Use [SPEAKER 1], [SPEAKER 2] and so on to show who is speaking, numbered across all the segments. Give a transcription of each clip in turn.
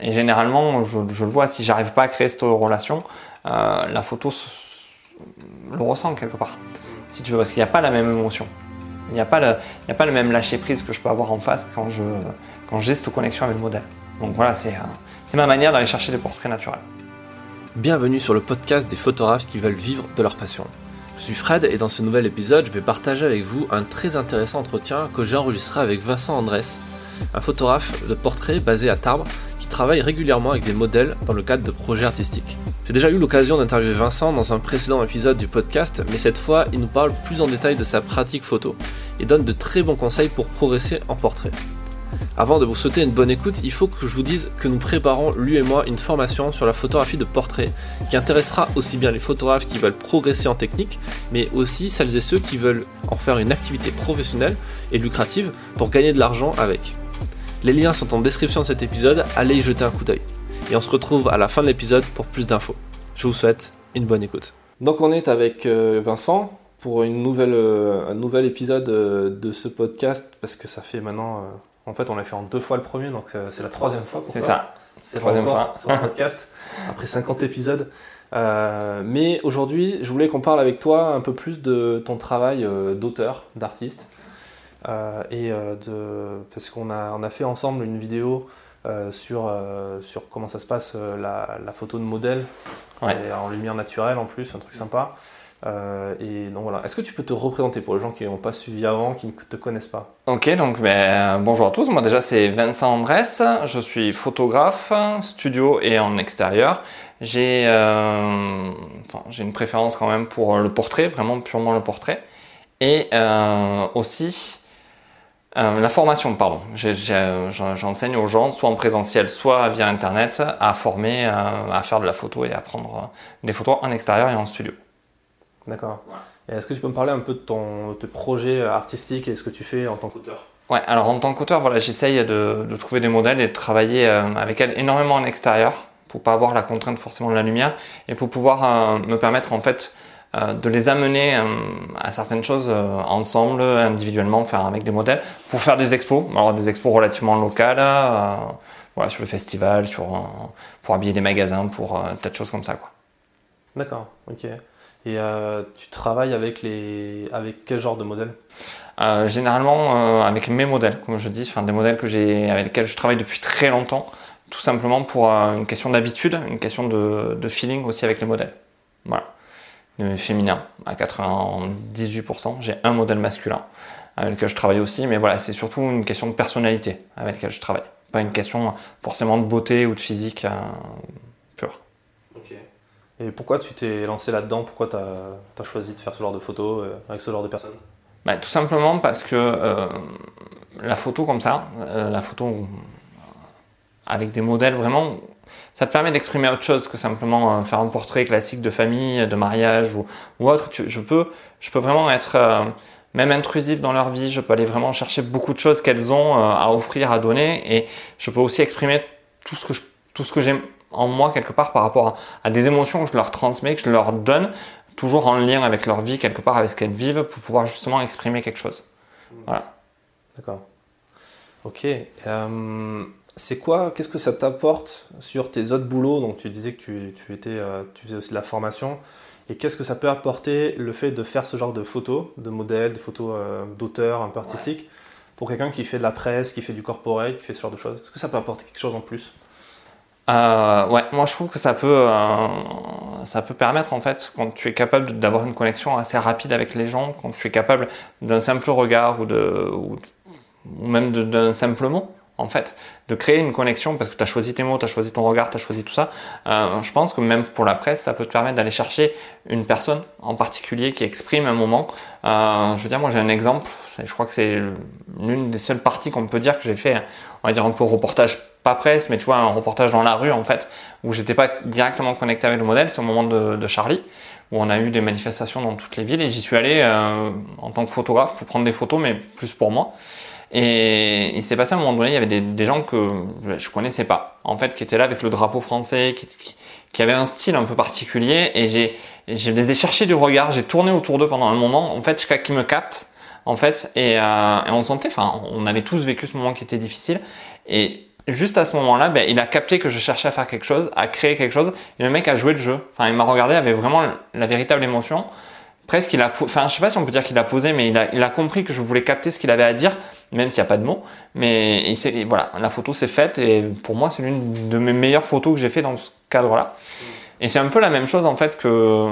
[SPEAKER 1] Et généralement, je, le vois, si j'arrive pas à créer cette relation, euh, la photo le ressent quelque part. Si tu parce qu'il n'y a pas la même émotion. Il n'y a, pas le, a pas le même lâcher prise que je peux avoir en face quand je quand j'ai cette connexion avec le modèle. Donc voilà, c'est c'est ma manière d'aller chercher des portraits naturels.
[SPEAKER 2] Bienvenue sur le podcast des photographes qui veulent vivre de leur passion. Je suis Fred et dans ce nouvel épisode, je vais partager avec vous un très intéressant entretien que j'ai enregistré avec Vincent Andrès, un photographe de portrait basé à Tarbes travaille régulièrement avec des modèles dans le cadre de projets artistiques. J'ai déjà eu l'occasion d'interviewer Vincent dans un précédent épisode du podcast, mais cette fois, il nous parle plus en détail de sa pratique photo et donne de très bons conseils pour progresser en portrait. Avant de vous souhaiter une bonne écoute, il faut que je vous dise que nous préparons, lui et moi, une formation sur la photographie de portrait qui intéressera aussi bien les photographes qui veulent progresser en technique, mais aussi celles et ceux qui veulent en faire une activité professionnelle et lucrative pour gagner de l'argent avec. Les liens sont en description de cet épisode, allez y jeter un coup d'œil. Et on se retrouve à la fin de l'épisode pour plus d'infos. Je vous souhaite une bonne écoute. Donc on est avec euh, Vincent pour une nouvelle, euh, un nouvel épisode euh, de ce podcast parce que ça fait maintenant... En fait on l'a fait en deux fois le premier donc c'est la troisième fois.
[SPEAKER 1] C'est ça.
[SPEAKER 2] C'est la troisième fois sur ce podcast après 50 épisodes. mais aujourd'hui, je voulais qu'on parle avec toi un peu plus de ton travail d'auteur, d'artiste. Euh, et euh, de, parce qu'on a, on a fait ensemble une vidéo euh, sur, sur comment ça se passe la, la photo de modèle en lumière naturelle en plus, un truc sympa. et donc voilà. Est-ce que tu peux te représenter pour les gens qui n'ont pas suivi avant, qui ne te connaissent pas?
[SPEAKER 1] Ok, donc ben, bonjour à tous. Moi déjà c'est Vincent Andrès. Je suis photographe, studio et en extérieur. J'ai euh, enfin, une préférence quand même pour le portrait, vraiment purement le portrait. Et euh, aussi euh, la formation, pardon. J'enseigne aux gens, soit en présentiel, soit via Internet, à former, euh, à faire de la photo et à prendre euh, des photos en extérieur et en studio.
[SPEAKER 2] D'accord. Est-ce que tu peux me parler un peu de ton, tes projets artistiques et ce que tu fais en tant qu'auteur?
[SPEAKER 1] Ouais, alors en tant qu'auteur, voilà, j'essaye de, de, trouver des modèles et de travailler avec elles énormément en extérieur pour pas avoir la contrainte forcément de la lumière et pour pouvoir me permettre en fait euh, de les amener euh, à certaines choses euh, ensemble, individuellement, faire avec des modèles, pour faire des expos, alors des expos relativement locales, voilà, sur le festival, sur, pour habiller des magasins, pour tas de choses comme ça. Quoi.
[SPEAKER 2] D'accord, ok. Et tu travailles avec, les... avec quel genre de modèles?
[SPEAKER 1] Généralement avec mes modèles, comme je dis, enfin, des modèles que j'ai, avec lesquels je travaille depuis très longtemps, tout simplement pour une question d'habitude, une question de, de feeling aussi avec les modèles. Voilà féminin à 98%. J'ai un modèle masculin avec lequel je travaille aussi, mais voilà, c'est surtout une question de personnalité avec laquelle je travaille. Pas une question forcément de beauté ou de physique euh, pure.
[SPEAKER 2] Ok. Et pourquoi tu t'es lancé là-dedans? Pourquoi tu as, choisi de faire ce genre de photos euh, avec ce genre de personnes?
[SPEAKER 1] Bah, Tout simplement parce que euh, la photo comme ça, la photo avec des modèles vraiment ça te permet d'exprimer autre chose que simplement euh, faire un portrait classique de famille, de mariage ou, autre. je, peux, je peux vraiment être euh, même intrusif dans leur vie, je peux aller vraiment chercher beaucoup de choses qu'elles ont euh, à offrir, à donner et je peux aussi exprimer tout ce que tout ce que j'ai en moi quelque part par rapport à, des émotions que je leur transmets, que je leur donne, toujours en lien avec leur vie, quelque part avec ce qu'elles vivent pour pouvoir justement exprimer quelque chose. Voilà.
[SPEAKER 2] D'accord. Ok c'est quoi, qu'est-ce que ça t'apporte sur tes autres boulots? Donc tu disais que tu, étais, euh, tu faisais aussi de la formation. Et qu'est-ce que ça peut apporter le fait de faire ce genre de photos, de modèles, de photos euh, d'auteurs un peu artistiques, pour quelqu'un qui fait de la presse, qui fait du corporate, qui fait ce genre de choses? Est-ce que ça peut apporter quelque chose en plus?
[SPEAKER 1] Euh, ouais, moi je trouve que ça peut, ça peut permettre en fait, quand tu es capable d'avoir une connexion assez rapide avec les gens, quand tu es capable d'un simple regard ou, de, ou même d'un simple mot, en fait, de créer une connexion parce que tu as choisi tes mots, tu as choisi ton regard, tu as choisi tout ça. Euh, je pense que même pour la presse, ça peut te permettre d'aller chercher une personne en particulier qui exprime un moment. Euh, je veux dire, moi j'ai un exemple, je crois que c'est l'une des seules parties qu'on peut dire que j'ai fait, on va dire un peu reportage, pas presse, mais tu vois, un reportage dans la rue en fait, où j'étais pas directement connecté avec le modèle, c'est au moment de, Charlie, où on a eu des manifestations dans toutes les villes et j'y suis allé euh, en tant que photographe pour prendre des photos, mais plus pour moi. Et il s'est passé à un moment donné, il y avait des, gens que je connaissais pas, en fait, qui étaient là avec le drapeau français, qui, qui, qui avaient un style un peu particulier, et j'ai, je les ai cherchés du regard, j'ai tourné autour d'eux pendant un moment, en fait, jusqu'à qu'ils me captent, en fait, et, euh, et on sentait, enfin, on avait tous vécu ce moment qui était difficile, et juste à ce moment-là, ben, il a capté que je cherchais à faire quelque chose, à créer quelque chose, et le mec a joué le jeu. Enfin, il m'a regardé, avait vraiment la véritable émotion. Presque, il a, enfin, je sais pas si on peut dire qu'il a posé, mais il a, compris que je voulais capter ce qu'il avait à dire, même s'il n'y a pas de mots. Mais il voilà, la photo s'est faite, et pour moi, c'est l'une de mes meilleures photos que j'ai fait dans ce cadre-là. Et c'est un peu la même chose en fait que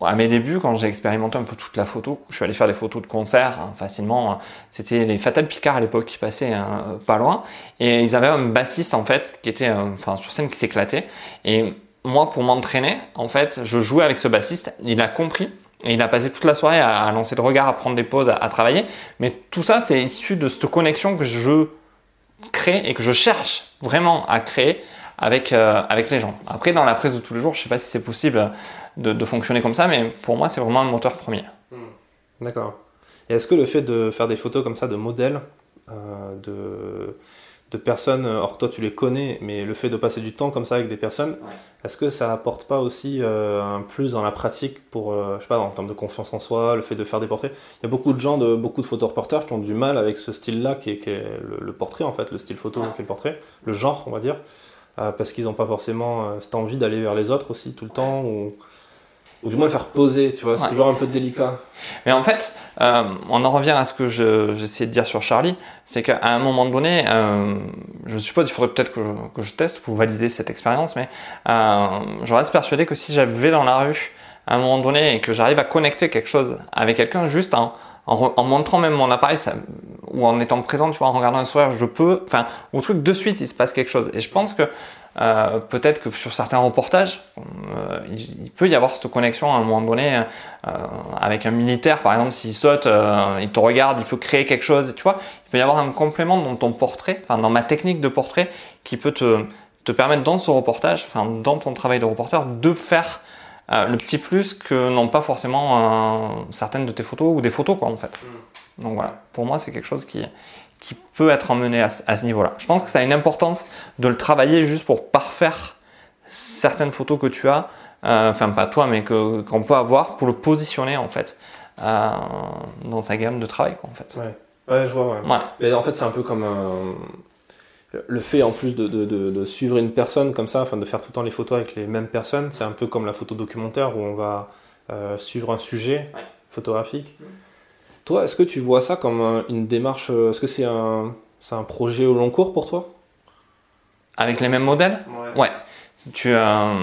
[SPEAKER 1] à mes débuts quand j'ai expérimenté un peu toute la photo. Je suis allé faire des photos de concert hein, facilement. C'était les Fatal Picard à l'époque qui passaient hein, pas loin et ils avaient un bassiste en fait qui était euh, enfin sur scène qui s'éclatait. Et moi pour m'entraîner en fait je jouais avec ce bassiste. Il a compris. Et il a passé toute la soirée à, lancer de regard, à prendre des pauses, à, travailler. Mais tout ça, c'est issu de cette connexion que je crée et que je cherche vraiment à créer avec, euh, avec les gens. Après, dans la presse de tous les jours, je ne sais pas si c'est possible de, de, fonctionner comme ça, mais pour moi, c'est vraiment un moteur premier. Hmm.
[SPEAKER 2] D'accord. Et est-ce que le fait de faire des photos comme ça de modèles, euh, de, de personnes, or toi tu les connais, mais le fait de passer du temps comme ça avec des personnes, est-ce que ça apporte pas aussi euh, un plus dans la pratique pour, euh, je sais pas, en termes de confiance en soi, le fait de faire des portraits? Il y a beaucoup de gens, de, beaucoup de photoreporters qui ont du mal avec ce style-là, qui est, qui est le, portrait en fait, le style photo qui est le portrait, le genre on va dire. Euh, parce qu'ils n'ont pas forcément euh, cette envie d'aller vers les autres aussi tout le temps ou, ou du moins faire poser, tu vois, c'est toujours un peu délicat.
[SPEAKER 1] Mais en fait, euh, on en revient à ce que j'essayais de dire sur Charlie, c'est qu'à un moment donné, je suppose qu'il faudrait peut-être que, que, je teste pour valider cette expérience, mais je reste persuadé que si j'avais dans la rue à un moment donné et que j'arrive à connecter quelque chose avec quelqu'un juste en, en, montrant même mon appareil ça, ou en étant présent, tu vois, en regardant un sourire, je peux, enfin, au truc de suite, il se passe quelque chose. Et je pense que euh, peut-être que sur certains reportages, euh, il, peut y avoir cette connexion à un moment donné euh, avec un militaire, par exemple, s'il saute, il te regarde, il peut créer quelque chose, tu vois. Il peut y avoir un complément dans ton portrait, enfin, dans ma technique de portrait, qui peut te, te permettre dans ce reportage, enfin, dans ton travail de reporter, de faire le petit plus que n'ont pas forcément certaines de tes photos ou des photos quoi en fait. Mm. Donc voilà, pour moi c'est quelque chose qui, qui peut être emmené à, ce niveau-là. Je pense que ça a une importance de le travailler juste pour parfaire certaines photos que tu as, euh, enfin pas toi mais que qu'on peut avoir pour le positionner en fait euh, dans sa gamme de travail quoi en fait.
[SPEAKER 2] Ouais, ouais je vois. Ouais. Mais en fait c'est un peu comme le fait en plus de, suivre une personne comme ça, enfin de faire tout le temps les photos avec les mêmes personnes, c'est un peu comme la photo documentaire où on va euh, suivre un sujet photographique. Toi, est-ce que tu vois ça comme une démarche euh, Est-ce que c'est un, un projet au long cours pour toi?
[SPEAKER 1] Avec les mêmes modèles? Ouais. Tu, euh,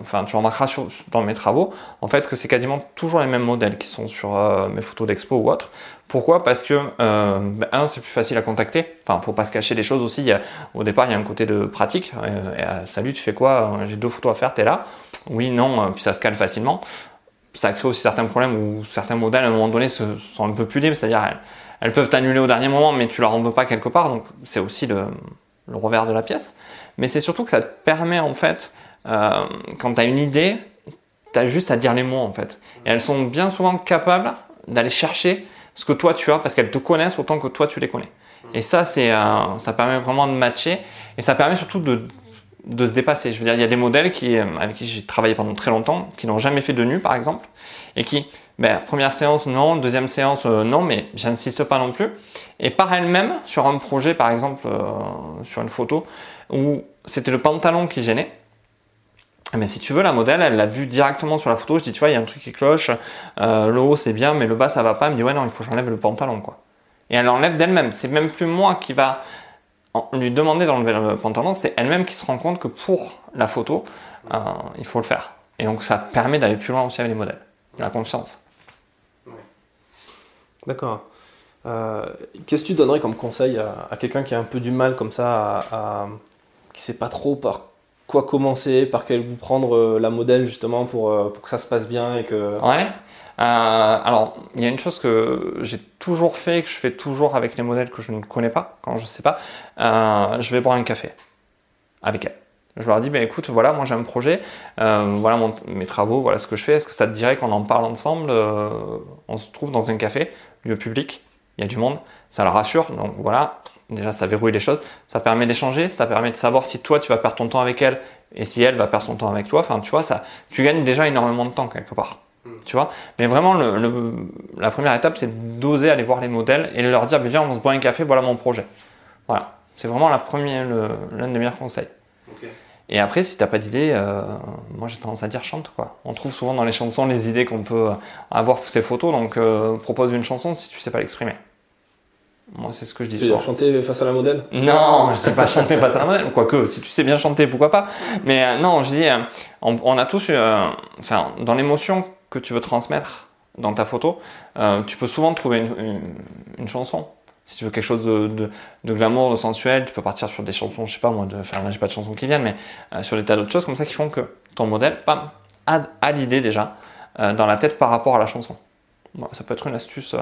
[SPEAKER 1] enfin, tu remarqueras sur, dans mes travaux, en fait, que c'est quasiment toujours les mêmes modèles qui sont sur mes photos d'expo ou autres. Pourquoi? Parce que, euh, ben, un, c'est plus facile à contacter. Enfin, faut pas se cacher des choses aussi. Il y a, au départ, il y a un côté de pratique. Euh, euh, salut, tu fais quoi? J'ai deux photos à faire, t'es là Oui, non, puis ça se cale facilement. Ça crée aussi certains problèmes où certains modèles, à un moment donné, sont un peu plus libres. C'est-à-dire, elles, peuvent t'annuler au dernier moment, mais tu leur en veux pas quelque part. Donc, c'est aussi le, le, revers de la pièce. Mais c'est surtout que ça te permet, en fait, euh, quand tu as une idée, tu as juste à dire les mots, en fait. Et elles sont bien souvent capables d'aller chercher ce que toi tu as parce qu'elles te connaissent autant que toi tu les connais. Et ça, c'est, euh, ça permet vraiment de matcher et ça permet surtout de, de se dépasser. Je veux dire, il y a des modèles qui, euh, avec qui j'ai travaillé pendant très longtemps, qui n'ont jamais fait de nu, par exemple, et qui, ben, première séance, non, deuxième séance, euh, non, mais j'insiste pas non plus. Et par elle-même, sur un projet, par exemple, sur une photo, où c'était le pantalon qui gênait, mais si tu veux, la modèle, elle l'a vu directement sur la photo. Je dis, tu vois, il y a un truc qui cloche. Euh, le haut, c'est bien, mais le bas, ça va pas. Elle me dit, ouais, non, il faut que j'enlève le pantalon, quoi. Et elle l'enlève d'elle-même. C'est même plus moi qui va lui demander d'enlever le pantalon. C'est elle-même qui se rend compte que pour la photo, euh, il faut le faire. Et donc, ça permet d'aller plus loin aussi avec les modèles. La confiance.
[SPEAKER 2] D'accord. Euh, qu'est-ce que tu donnerais comme conseil à, quelqu'un qui a un peu du mal comme ça, à, à qui sait pas trop par quoi commencer, par quel bout prendre euh, la modèle justement pour, pour, que ça se passe bien et que...
[SPEAKER 1] Ouais. Alors, il y a une chose que j'ai toujours fait, que je fais toujours avec les modèles que je ne connais pas, quand je sais pas, je vais boire un café avec elle. Je leur dis, ben écoute, voilà, moi j'ai un projet, voilà mes travaux, voilà ce que je fais, est-ce que ça te dirait qu'on en parle ensemble On se trouve dans un café, lieu public, il y a du monde, ça la rassure, donc voilà, Déjà, ça verrouille les choses. Ça permet d'échanger, ça permet de savoir si toi, tu vas perdre ton temps avec elle et si elle va perdre son temps avec toi. Enfin, tu vois, ça, tu gagnes déjà énormément de temps quelque part. Hmm. Tu vois? Mais vraiment, le, la première étape, c'est d'oser aller voir les modèles et leur dire, viens, on se boit un café, voilà mon projet. Voilà. C'est vraiment la première, l'un des meilleurs conseils. Et après, si t'as pas d'idée, euh, moi j'ai tendance à dire chante quoi. On trouve souvent dans les chansons les idées qu'on peut avoir pour ces photos, donc euh, propose une chanson si tu sais pas l'exprimer. Moi, c'est ce que je dis
[SPEAKER 2] tu
[SPEAKER 1] souvent.
[SPEAKER 2] chanter face à la modèle?
[SPEAKER 1] Non, je sais pas chanter face à la modèle. Quoique, si tu sais bien chanter, pourquoi pas. Mais euh, non, je dis, on, a tous, enfin, dans l'émotion que tu veux transmettre dans ta photo, tu peux souvent trouver une, une chanson. Si tu veux quelque chose de, de, glamour, de sensuel, tu peux partir sur des chansons, je sais pas moi, de, enfin là j'ai pas de chansons qui viennent, mais euh, sur des tas d'autres choses comme ça qui font que ton modèle bam, a, l'idée déjà euh, dans la tête par rapport à la chanson. ça peut être une astuce euh,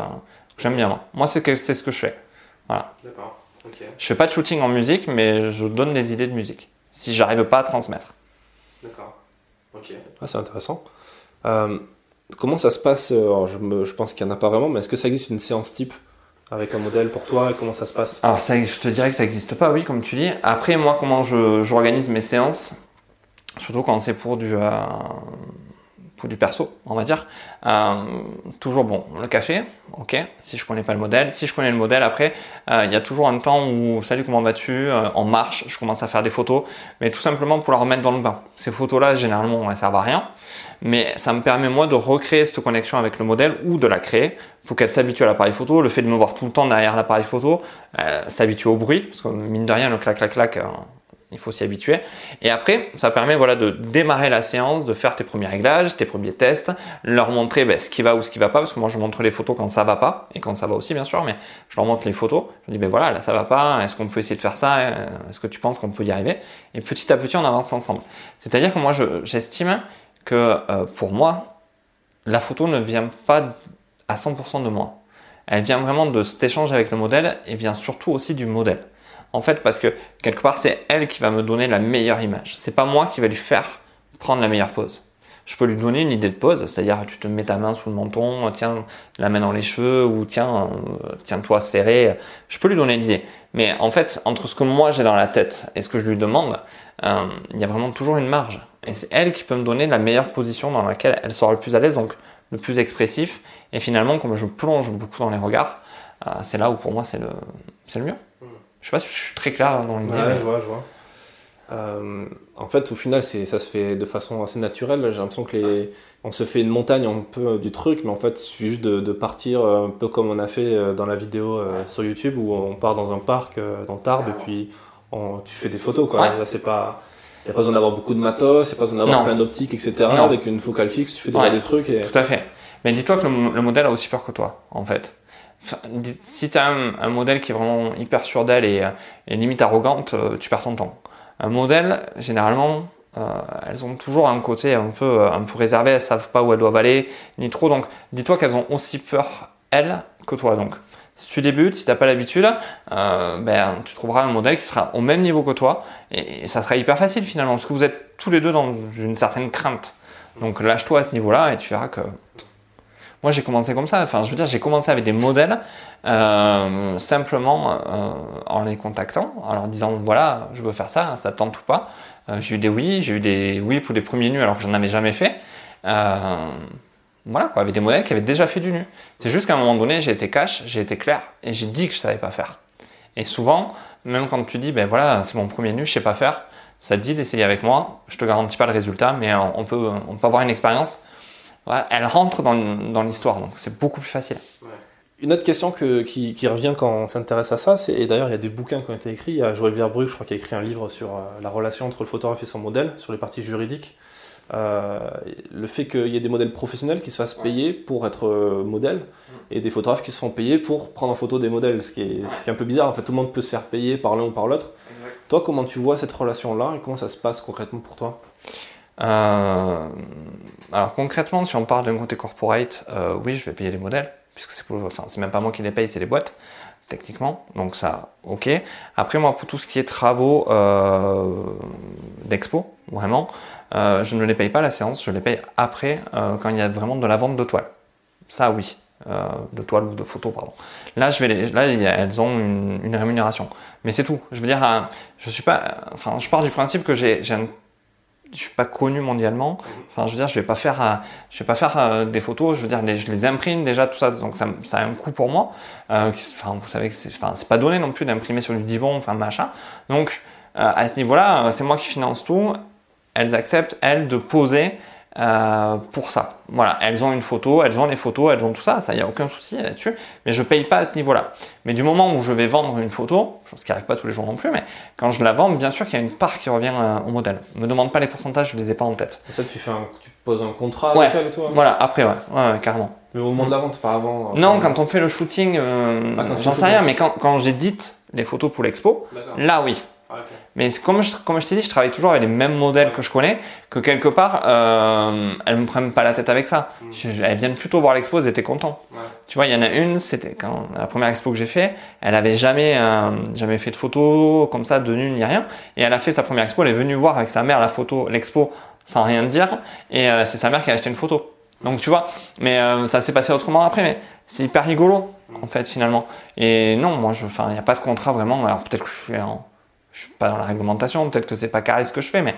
[SPEAKER 1] que j'aime bien moi. Moi c'est ce que je fais. Voilà. D'accord. Ok. Je fais pas de shooting en musique, mais je donne des idées de musique. Si j'arrive pas à transmettre.
[SPEAKER 2] D'accord. Ok. Ah, c'est intéressant. Comment ça se passe je, je pense qu'il n'y en a pas vraiment, mais est-ce que ça existe une séance type avec un modèle pour toi Comment ça se passe?
[SPEAKER 1] Alors, je te dirais que ça n'existe pas, oui, comme tu dis. Après, moi, comment j'organise mes séances, surtout quand c'est pour du, euh, perso, on va dire. Euh, toujours, bon, le café, ok, si je connais pas le modèle. Si je connais le modèle, après, euh, il y a toujours un temps où, salut, comment vas-tu? En marche, je commence à faire des photos, mais tout simplement pour la remettre dans le bain. Ces photos-là, généralement, elles servent à rien mais ça me permet moi de recréer cette connexion avec le modèle ou de la créer pour qu'elle s'habitue à l'appareil photo. Le fait de me voir tout le temps derrière l'appareil photo, euh, s'habitue au bruit, parce que mine de rien, le clac clac clac, euh, il faut s'y habituer. Et après, ça permet voilà de démarrer la séance, de faire tes premiers réglages, tes premiers tests, leur montrer ben, ce qui va ou ce qui va pas, parce que moi je montre les photos quand ça va pas et quand ça va aussi bien sûr, mais je leur montre les photos. Je dis ben voilà là ça va pas, est-ce qu'on peut essayer de faire ça, est-ce que tu penses qu'on peut y arriver? Et petit à petit on avance ensemble. C'est-à-dire que moi j'estime que euh, pour moi, la photo ne vient pas à 100% de moi. Elle vient vraiment de cet échange avec le modèle et vient surtout aussi du modèle. En fait, parce que quelque part, c'est elle qui va me donner la meilleure image. C'est pas moi qui va lui faire prendre la meilleure pose. Je peux lui donner une idée de pose, c'est-à-dire tu te mets ta main sous le menton, tiens la main dans les cheveux ou tiens euh, tiens-toi serré. Je peux lui donner l'idée. Mais en fait, entre ce que moi j'ai dans la tête et ce que je lui demande, euh, il y a vraiment toujours une marge. Et c'est elle qui peut me donner la meilleure position dans laquelle elle sera le plus à l'aise, donc le plus expressif. Et finalement, comme je plonge beaucoup dans les regards, euh, c'est là où pour moi c'est le, c'est le mieux. Je sais pas si je suis très clair dans l'idée.
[SPEAKER 2] Ouais, je vois, je vois. Euh, en fait, au final, c'est, ça se fait de façon assez naturelle. J'ai l'impression que les, on se fait une montagne un peu du truc, mais en fait, il suffit juste de, partir un peu comme on a fait dans la vidéo sur YouTube où on part dans un parc dans Tarbes et puis tu fais des photos. Quoi. c'est pas il n'y a pas besoin d'avoir beaucoup de matos, il n'y a pas besoin d'avoir plein d'optiques, etc. Avec une focale fixe, tu fais déjà des trucs. Et...
[SPEAKER 1] Tout à fait. Mais dis-toi que le, modèle a aussi peur que toi, en fait. si tu as un, modèle qui est vraiment hyper sûr d'elle et, limite arrogante, euh, tu perds ton temps. Un modèle, généralement, euh, elles ont toujours un côté un peu, euh, un peu réservé, elles savent pas où elles doivent aller, ni trop. Donc, dis-toi qu'elles ont aussi peur, elles, que toi. Donc, si tu débutes, si tu n'as pas l'habitude, euh, ben, tu trouveras un modèle qui sera au même niveau que toi et, ça sera hyper facile finalement parce que vous êtes tous les deux dans une certaine crainte. Donc lâche-toi à ce niveau-là et tu verras que. Moi j'ai commencé comme ça, enfin je veux dire j'ai commencé avec des modèles euh, simplement euh, en les contactant, en leur disant voilà je veux faire ça, ça tente ou pas. j'ai eu des oui, j'ai eu des oui pour des premiers nus alors que j'en avais jamais fait voilà quoi, avec des modèles qui avaient déjà fait du nu. C'est juste qu'à un moment donné, j'ai été cash, j'ai été clair et j'ai dit que je savais pas faire. Et souvent, même quand tu dis, ben voilà, c'est mon premier nu, je sais pas faire, ça te dit d'essayer avec moi. Je te garantis pas le résultat, mais on peut, on peut avoir une expérience. elle rentre dans, l'histoire, donc c'est beaucoup plus facile.
[SPEAKER 2] Une autre question qui, revient quand on s'intéresse à ça, c'est, et d'ailleurs il y a des bouquins qui ont été écrits, il y a Joël Verbrugge, je crois, qui a écrit un livre sur euh, la relation entre le photographe et son modèle, sur les parties juridiques. Euh, le fait qu'il y ait des modèles professionnels qui se fassent payer pour être euh, modèles et des photographes qui se font payer pour prendre en photo des modèles, ce qui, est, un peu bizarre. En fait, tout le monde peut se faire payer par l'un ou par l'autre. Toi, comment tu vois cette relation-là et comment ça se passe concrètement pour toi?
[SPEAKER 1] Euh, Alors concrètement, si on parle d'un côté corporate, oui, je vais payer les modèles, puisque c'est enfin, c'est même pas moi qui les paye, c'est les boîtes techniquement. Donc ça, ok. Après moi, pour tout ce qui est travaux d'expo, vraiment, euh, je ne les paye pas la séance, je les paye après euh, quand il y a vraiment de la vente de toiles. Ça oui, euh, de toiles ou de photos pardon. Là elles ont une, rémunération, mais c'est tout. Je veux dire, je suis pas, enfin je pars du principe que j'ai je suis pas connu mondialement. Enfin, je veux dire, je vais pas faire, je vais pas faire des photos. Je veux dire, je les imprime déjà tout ça, donc ça, a un coût pour moi. Enfin, vous savez que c'est, enfin, pas donné non plus d'imprimer sur du divan, enfin machin. Donc, à ce niveau-là, c'est moi qui finance tout. Elles acceptent elles de poser euh, pour ça. Voilà, elles ont une photo, elles ont des photos, elles ont tout ça, ça y a aucun souci là-dessus. Mais je paye pas à ce niveau-là. Mais du moment où je vais vendre une photo, chose qui arrive pas tous les jours non plus, mais quand je la vends, bien sûr qu'il y a une part qui revient euh, au modèle. Me demande pas les pourcentages, je les ai pas en tête.
[SPEAKER 2] Et ça, tu, fais un, tu poses un contrat
[SPEAKER 1] Ouais.
[SPEAKER 2] avec elle, toi?
[SPEAKER 1] Voilà, après, ouais, ouais, ouais, carrément.
[SPEAKER 2] Mais au moment de la vente, pas avant.
[SPEAKER 1] Non,
[SPEAKER 2] après.
[SPEAKER 1] quand on fait le shooting, euh,
[SPEAKER 2] Ah,
[SPEAKER 1] j'en sais rien, mais quand, quand j'édite les photos pour l'expo, là oui.
[SPEAKER 2] Ah.
[SPEAKER 1] Mais comme je, comme je t'ai dit, je travaille toujours avec les mêmes modèles que je connais, que quelque part, euh, elles me prennent pas la tête avec ça.
[SPEAKER 2] Mm.
[SPEAKER 1] Je- elles viennent plutôt voir l'expo, elles étaient contents.
[SPEAKER 2] Ouais.
[SPEAKER 1] Tu vois, il y en a une, c'était quand la première expo que j'ai fait, elle avait jamais, euh, jamais fait de photo comme ça de nu ni rien, et elle a fait sa première expo, elle est venue voir avec sa mère la photo, l'expo, sans rien dire, et euh, c'est sa mère qui a acheté une photo. Donc tu vois, mais euh, ça s'est passé autrement après, mais c'est hyper rigolo en fait finalement. Et non, moi, je, enfin, il n'y a pas de contrat vraiment. Alors peut-être que je suis, en- je suis pas dans la réglementation, peut-être que c'est pas carré ce que je fais, mais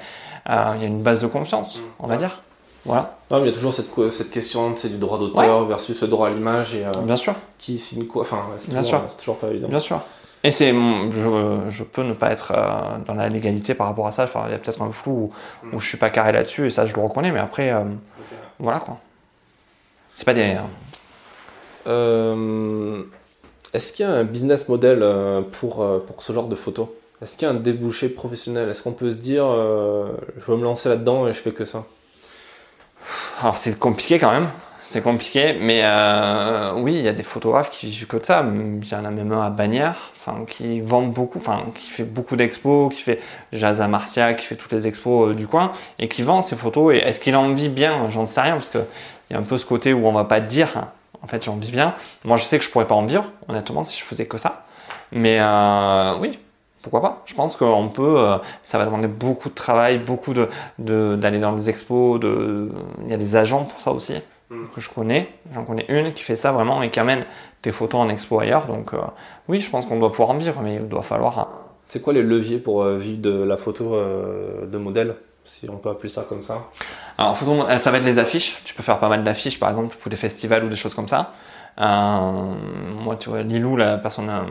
[SPEAKER 1] euh, il y a une base de confiance, on va dire. Voilà,
[SPEAKER 2] Non, mais il y a toujours cette, cette question c'est du droit d'auteur versus le droit à l'image et euh,
[SPEAKER 1] bien sûr.
[SPEAKER 2] qui signe quoi. Enfin, c'est
[SPEAKER 1] Bien
[SPEAKER 2] toujours,
[SPEAKER 1] sûr.
[SPEAKER 2] c'est toujours pas évident.
[SPEAKER 1] Bien sûr. Et c'est, je, je peux ne pas être euh, dans la légalité par rapport à ça. Enfin, il y a peut-être un flou où, où je suis pas carré là-dessus et ça, je le reconnais. Mais après, euh, voilà quoi. C'est pas des.
[SPEAKER 2] Est-ce qu'il y a un business model pour, pour ce genre de photos? Est-ce qu'il y a un débouché professionnel? Est-ce qu'on peut se dire euh, je veux me lancer là-dedans et je fais que ça?
[SPEAKER 1] Alors c'est compliqué quand même. C'est compliqué, mais euh, oui, il y a des photographes qui vivent que de ça. Il y en a même un à Bagnères, enfin, qui vendent beaucoup, enfin, qui fait beaucoup d'expos, qui fait Jazz à Martia, qui fait toutes les expos euh, du coin, et qui vend ses photos. Et est-ce qu'il en vit bien? J'en sais rien, parce que il y a un peu ce côté où on va pas dire. En fait, j'en vis bien. Moi, je sais que je pourrais pas en vivre, honnêtement, si je faisais que ça. Mais oui, pourquoi pas Je pense qu'on peut. euh, ça va demander beaucoup de travail, beaucoup de de- d'aller dans des expos. De, il y a des agents pour ça aussi
[SPEAKER 2] Mm.
[SPEAKER 1] que je connais. J'en connais une qui fait ça vraiment et qui amène tes photos en expo ailleurs. Donc euh, oui, je pense qu'on doit pouvoir en vivre, mais il doit falloir. un-
[SPEAKER 2] C'est quoi les leviers pour euh, vivre de la photo de modèle Si on peut appeler ça comme ça?
[SPEAKER 1] Alors photo, ça va être les affiches. Tu peux faire pas mal d'affiches, par exemple pour des festivals ou des choses comme ça. Euh, moi, tu vois, Lilou, la personne euh,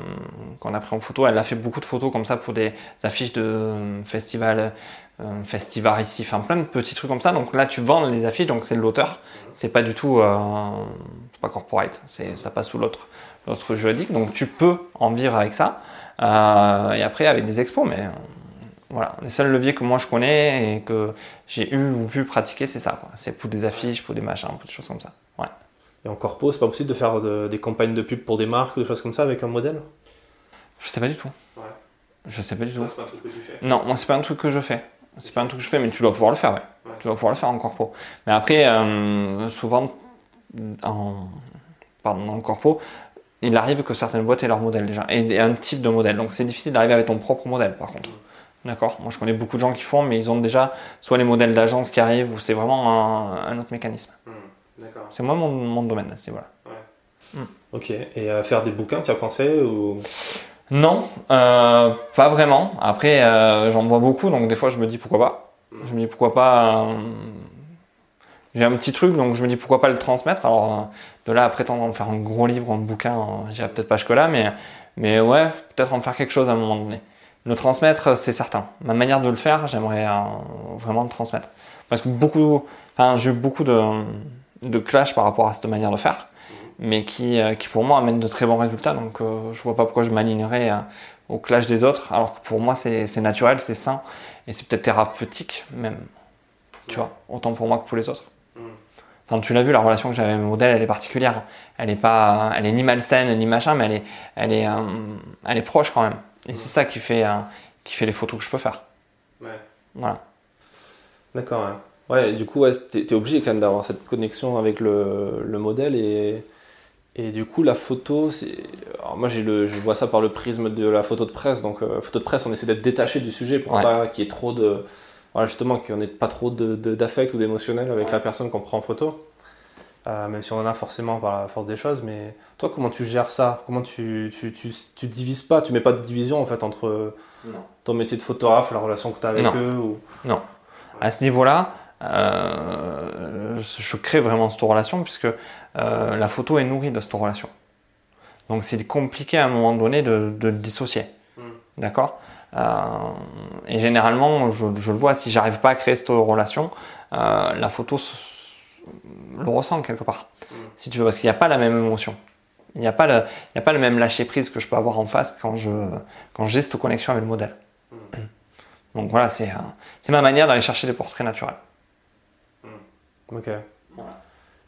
[SPEAKER 1] qu'on a pris en photo, elle a fait beaucoup de photos comme ça pour des affiches de festivals, euh, festivals ici, enfin plein de petits trucs comme ça. Donc là, tu vends les affiches, donc c'est l'auteur. C'est pas du tout, pas corporate. C'est, ça passe sous l'autre, l'autre juridique. Donc tu peux en vivre avec ça. Euh, et après avec des expos, mais voilà, les seuls leviers que moi je connais et que j'ai eu ou vu pratiquer, c'est ça. C'est pour des affiches, pour des machins, pour des choses comme ça.
[SPEAKER 2] Et en corpo, c'est pas possible de faire de- des campagnes de pub pour des marques ou des choses comme ça avec un modèle
[SPEAKER 1] Je sais pas du tout.
[SPEAKER 2] Ouais.
[SPEAKER 1] Je sais pas du tout.
[SPEAKER 2] C'est pas un truc que tu fais.
[SPEAKER 1] Non, moi c'est pas un truc que je fais. C'est pas un truc que je fais, mais tu dois pouvoir le faire, ouais.
[SPEAKER 2] Ouais.
[SPEAKER 1] Tu dois pouvoir le faire en corpo. Mais après, euh, souvent, en, pardon, dans le corpo, il arrive que certaines boîtes aient leur modèle déjà, et et un type de modèle. Donc c'est difficile d'arriver avec ton propre modèle, par contre. D'accord? Moi je connais beaucoup de gens qui font, mais ils ont déjà soit les modèles d'agence qui arrivent, ou c'est vraiment un, un autre mécanisme. C'est moi mon, mon domaine à ce niveau-là.
[SPEAKER 2] Ok. Et à faire des bouquins, tu as pensé ou...
[SPEAKER 1] Non, euh, pas vraiment. Après, euh, j'en vois beaucoup, donc des fois je me dis pourquoi pas. Je me dis pourquoi pas. euh, J'ai un petit truc, donc je me dis pourquoi pas le transmettre. Alors, euh, de là à prétendre en faire un gros livre, un bouquin, euh, j'irai peut-être pas jusque-là, mais, mais ouais, peut-être en faire quelque chose à un moment donné. Le transmettre, c'est certain. Ma manière de le faire, j'aimerais euh, vraiment le transmettre. Parce que beaucoup, enfin, j'ai eu beaucoup de, de clash par rapport à cette manière de faire, mais qui, euh, qui pour moi amène de très bons résultats. Donc, euh, je vois pas pourquoi je m'alignerais euh, au clash des autres, alors que pour moi, c'est naturel, c'est sain, et c'est peut-être thérapeutique même. Tu vois, autant pour moi que pour les autres. Enfin, tu l'as vu, la relation que j'avais avec mes modèles, elle est particulière. Elle est pas, elle est ni malsaine ni machin, mais elle est, elle est, euh, elle est proche quand même. Et c'est ça qui fait, euh, qui fait les photos que je peux faire.
[SPEAKER 2] Ouais.
[SPEAKER 1] Voilà.
[SPEAKER 2] D'accord. Ouais. Ouais, du coup, ouais, t'es es obligé quand même d'avoir cette connexion avec le, le modèle et, et du coup, la photo, c'est. Alors moi, le, je vois ça par le prisme de la photo de presse. Donc, euh, photo de presse, on essaie d'être détaché du sujet pour
[SPEAKER 1] Ouais.
[SPEAKER 2] pas qu'il y ait trop de. Voilà, justement, qu'on ait pas trop de- de- d'affect ou d'émotionnel avec la personne qu'on prend en photo. Euh, même si on en a forcément par la force des choses. Mais toi, comment tu gères ça? Comment tu, tu, tu, tu divises pas? Tu mets pas de division en fait entre
[SPEAKER 1] Non.
[SPEAKER 2] ton métier de photographe, la relation que tu as avec
[SPEAKER 1] Non.
[SPEAKER 2] eux ou...
[SPEAKER 1] À ce niveau-là, euh, je crée vraiment cette relation puisque euh, la photo est nourrie de cette relation. Donc c'est compliqué à un moment donné de, de dissocier. Hmm. D'accord? Et généralement, je, le vois, si j'arrive pas à créer cette relation, la photo le ressent quelque part. Hmm. Si tu veux, parce qu'il n'y a pas la même émotion. Il n'y a, pas le, a pas le même lâcher prise que je peux avoir en face quand je quand j'ai cette connexion avec le modèle. Hmm. Donc voilà, c'est ma manière d'aller chercher des portraits naturels.
[SPEAKER 2] Ok.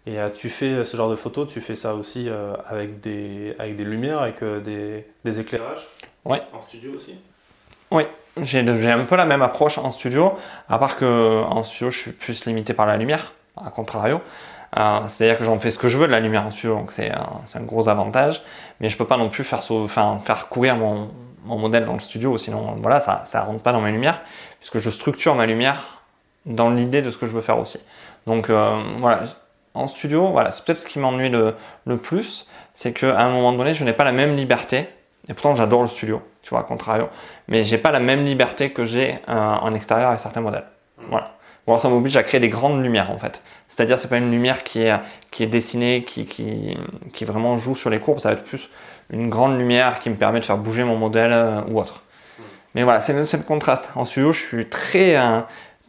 [SPEAKER 2] Et euh, tu fais ce genre de photos, tu fais ça aussi euh, avec, des, avec des lumières, avec euh, des, des, éclairages
[SPEAKER 1] Oui.
[SPEAKER 2] En studio aussi
[SPEAKER 1] Oui, j'ai un peu la même approche en studio, à part que en studio je suis plus limité par la lumière, à contrario. C'est-à-dire que j'en fais ce que je veux de la lumière en studio, donc c'est un, gros avantage, mais je peux pas non plus faire, enfin, faire courir mon, mon, modèle dans le studio, sinon voilà, ça ne rentre pas dans mes lumières, puisque je structure ma lumière dans l'idée de ce que je veux faire aussi. Donc euh, voilà, en studio, voilà, c'est peut-être ce qui m'ennuie le, plus, c'est qu'à un moment donné, je n'ai pas la même liberté. Et pourtant, j'adore le studio, tu vois, contrario. Mais j'ai pas la même liberté que j'ai euh, en extérieur avec certains modèles. Voilà. Bon, ça m'oblige à créer des grandes lumières en fait. C'est-à-dire, c'est pas une lumière qui est, qui est dessinée, qui, qui, qui vraiment joue sur les courbes. Ça va être plus une grande lumière qui me permet de faire bouger mon modèle euh, ou autre. Mais voilà, c'est le contraste. En studio, je suis très,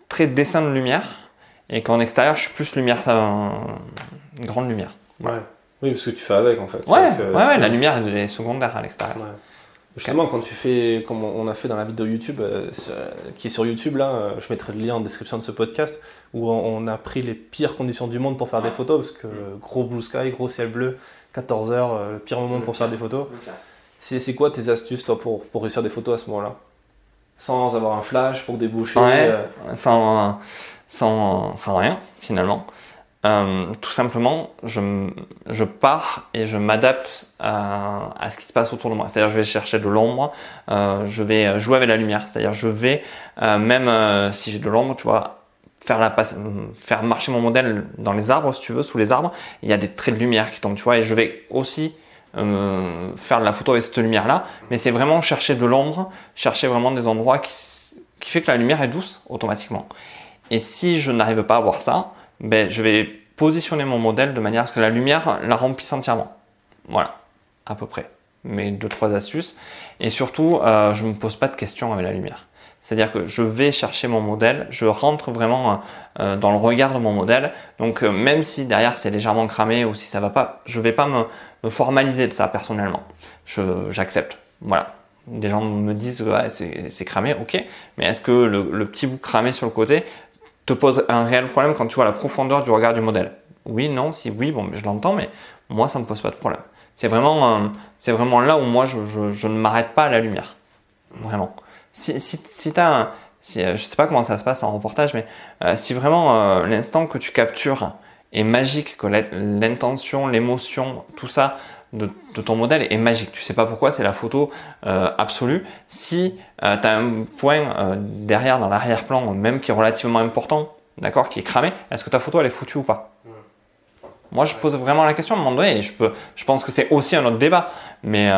[SPEAKER 1] très dessin de lumière et qu'en extérieur, je suis plus lumière, euh, grande lumière.
[SPEAKER 2] Ouais. Oui, parce que tu fais avec en fait.
[SPEAKER 1] Ouais, ouais, la lumière elle est secondaire à l'extérieur.
[SPEAKER 2] Justement, quand tu fais, comme on a fait dans la vidéo YouTube, euh, qui est sur YouTube, là, euh, je mettrai le lien en description de ce podcast, où on, a pris les pires conditions du monde pour faire des photos, parce que gros blue sky, gros ciel bleu, 14 heures, le pire moment pour faire des photos. C'est quoi tes astuces, toi, pour, pour réussir des photos à ce moment-là? Sans avoir un flash pour déboucher
[SPEAKER 1] Ouais, sans sans, sans rien finalement. Euh, tout simplement, je, je, pars et je m'adapte à, à, ce qui se passe autour de moi. C'est-à-dire, je vais chercher de l'ombre, euh, je vais jouer avec la lumière. C'est-à-dire, je vais, euh, même euh, si j'ai de l'ombre, tu vois, faire, la, faire marcher mon modèle dans les arbres, si tu veux, sous les arbres. Il y a des traits de lumière qui tombent, tu vois, et je vais aussi euh, faire de la photo avec cette lumière-là. Mais c'est vraiment chercher de l'ombre, chercher vraiment des endroits qui, qui fait que la lumière est douce automatiquement. Et si je n'arrive pas à voir ça, ben, je vais positionner mon modèle de manière à ce que la lumière la remplisse entièrement. Voilà, à peu près. Mes deux, trois astuces. Et surtout, euh, je ne me pose pas de questions avec la lumière. C'est-à-dire que je vais chercher mon modèle, je rentre vraiment euh, dans le regard de mon modèle. Donc euh, même si derrière c'est légèrement cramé ou si ça va pas, je vais pas me, formaliser de ça personnellement. J'accepte. Voilà. Des gens me disent ouais, c'est cramé, ok. Mais est-ce que le, le, petit bout cramé sur le côté, te pose un réel problème quand tu vois la profondeur du regard du modèle? Oui, non, si oui, bon, je l'entends, mais moi, ça me pose pas de problème. C'est vraiment, euh, c'est vraiment là où moi, je, je, je ne m'arrête pas à la lumière. Vraiment. Si, si, si tu as si, euh, je sais pas comment ça se passe en reportage, mais euh, si vraiment l'instant que tu captures est magique, que l'intention, l'émotion, tout ça de, ton modèle est magique. Tu sais pas pourquoi, c'est la photo euh, absolue. Si euh, tu as un point euh, derrière dans l'arrière-plan, même qui est relativement important, d'accord, qui est cramé, est-ce que ta photo elle est foutue ou pas? Moi, je pose vraiment la question à un moment donné. Et je peux, je pense que c'est aussi un autre débat, mais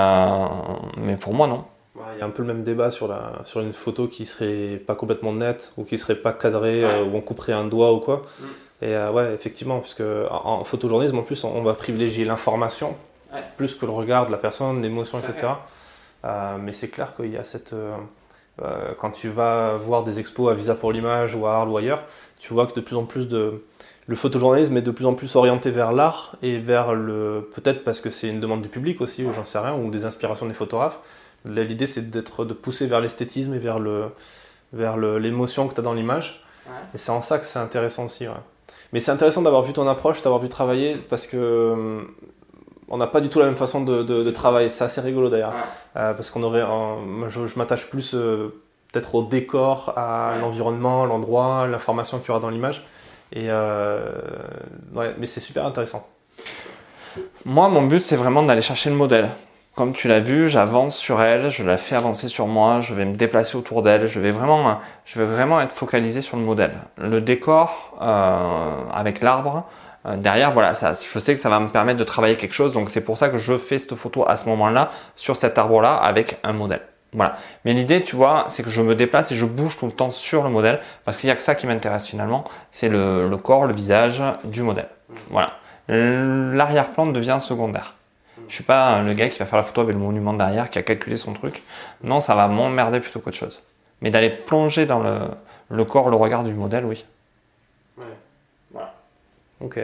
[SPEAKER 1] mais pour moi non.
[SPEAKER 2] Il y a un peu le même débat sur, la, sur une photo qui serait pas complètement nette ou qui serait pas cadrée où on couperait un doigt ou quoi. Mm. Et ouais, effectivement, puisque en, photojournalisme en plus, on va privilégier l'information plus que le regard de la personne, l'émotion, etc. Euh, mais c'est clair qu'il y a cette. Euh, euh, quand tu vas voir des expos à Visa pour l'image ou à Arles ou ailleurs, tu vois que de plus en plus de. Le photojournalisme est de plus en plus orienté vers l'art et vers le. Peut-être parce que c'est une demande du public aussi, ou j'en sais rien, ou des inspirations des photographes. L'idée c'est d'être, de pousser vers l'esthétisme et vers, le, vers l'émotion que tu as dans l'image. Et c'est en ça que c'est intéressant aussi. Mais c'est intéressant d'avoir vu ton approche, d'avoir vu travailler, parce que on n'a pas du tout la même façon de, travailler. C'est assez rigolo d'ailleurs. Euh, parce qu'on aurait. je, m'attache plus euh, peut-être au décor, à l'environnement, l'endroit, l'information qu'il y aura dans l'image. Et euh, mais c'est super intéressant.
[SPEAKER 1] Moi, mon but, c'est vraiment d'aller chercher le modèle. Comme tu l'as vu, j'avance sur elle, je la fais avancer sur moi, je vais me déplacer autour d'elle, je vais vraiment, je vais vraiment être focalisé sur le modèle. Le décor avec l'arbre, euh, derrière, voilà, ça, je sais que ça va me permettre de travailler quelque chose. Donc c'est pour ça que je fais cette photo à ce moment-là, sur cet arbre-là, avec un modèle. Voilà. Mais l'idée, tu vois, c'est que je me déplace et je bouge tout le temps sur le modèle parce qu'il n'y a que ça qui m'intéresse finalement. C'est le, corps, le visage du modèle. Voilà. L'arrière-plan devient secondaire. Je suis pas le gars qui va faire la photo avec le monument derrière, qui a calculé son truc. Non, ça va m'emmerder plutôt qu'autre chose. Mais d'aller plonger dans le, corps, le regard du modèle, oui.
[SPEAKER 2] Ouais. Voilà. Ok.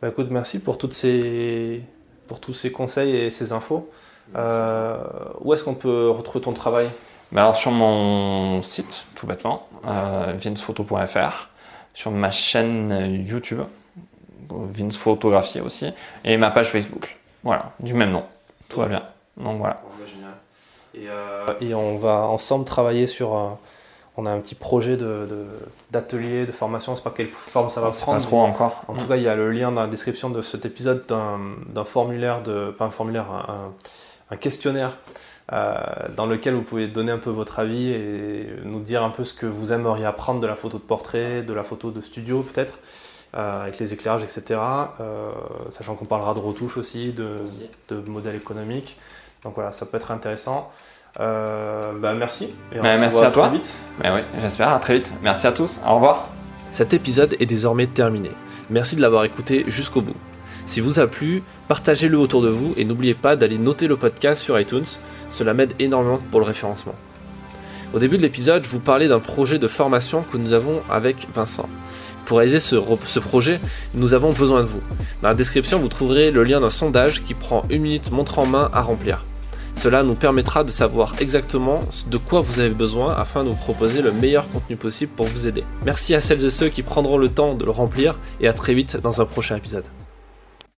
[SPEAKER 2] Bah écoute, merci pour, toutes ces... pour tous ces conseils et ces infos. Euh, où est-ce qu'on peut retrouver ton travail?
[SPEAKER 1] Bah Alors sur mon site, tout bêtement, euh, vincephoto.fr, sur ma chaîne YouTube, Vince Photographie aussi, et ma page Facebook. Voilà, du même nom. Tout va bien. Donc voilà.
[SPEAKER 2] Bah. Et, euh, et, on va ensemble travailler sur. on a un petit projet d'atelier, de, de, formation, je sais pas quelle forme ça va prendre.
[SPEAKER 1] Pas trop encore.
[SPEAKER 2] En tout cas, il y a le lien dans la description de cet épisode d'un formulaire, de, pas un formulaire, un, un questionnaire euh, dans lequel vous pouvez donner un peu votre avis et nous dire un peu ce que vous aimeriez apprendre de la photo de portrait, de la photo de studio peut-être, euh, avec les éclairages, etc. Euh, sachant qu'on parlera de retouches aussi, de, de modèles économiques. Donc voilà, ça peut être intéressant. bah merci.
[SPEAKER 1] Et bah, merci à toi. Très vite. Bah oui, j'espère. À très vite. Merci à tous. Au revoir.
[SPEAKER 2] Cet épisode est désormais terminé. Merci de l'avoir écouté jusqu'au bout. Si vous a plu, partagez-le autour de vous et n'oubliez pas d'aller noter le podcast sur iTunes, cela m'aide énormément pour le référencement. Au début de l'épisode, je vous parlais d'un projet de formation que nous avons avec Vincent. Pour réaliser ce, projet, nous avons besoin de vous. Dans la description, vous trouverez le lien d'un sondage qui prend une minute montre en main à remplir. Cela nous permettra de savoir exactement de quoi vous avez besoin afin de vous proposer le meilleur contenu possible pour vous aider. Merci à celles et ceux qui prendront le temps de le remplir et à très vite dans un prochain épisode.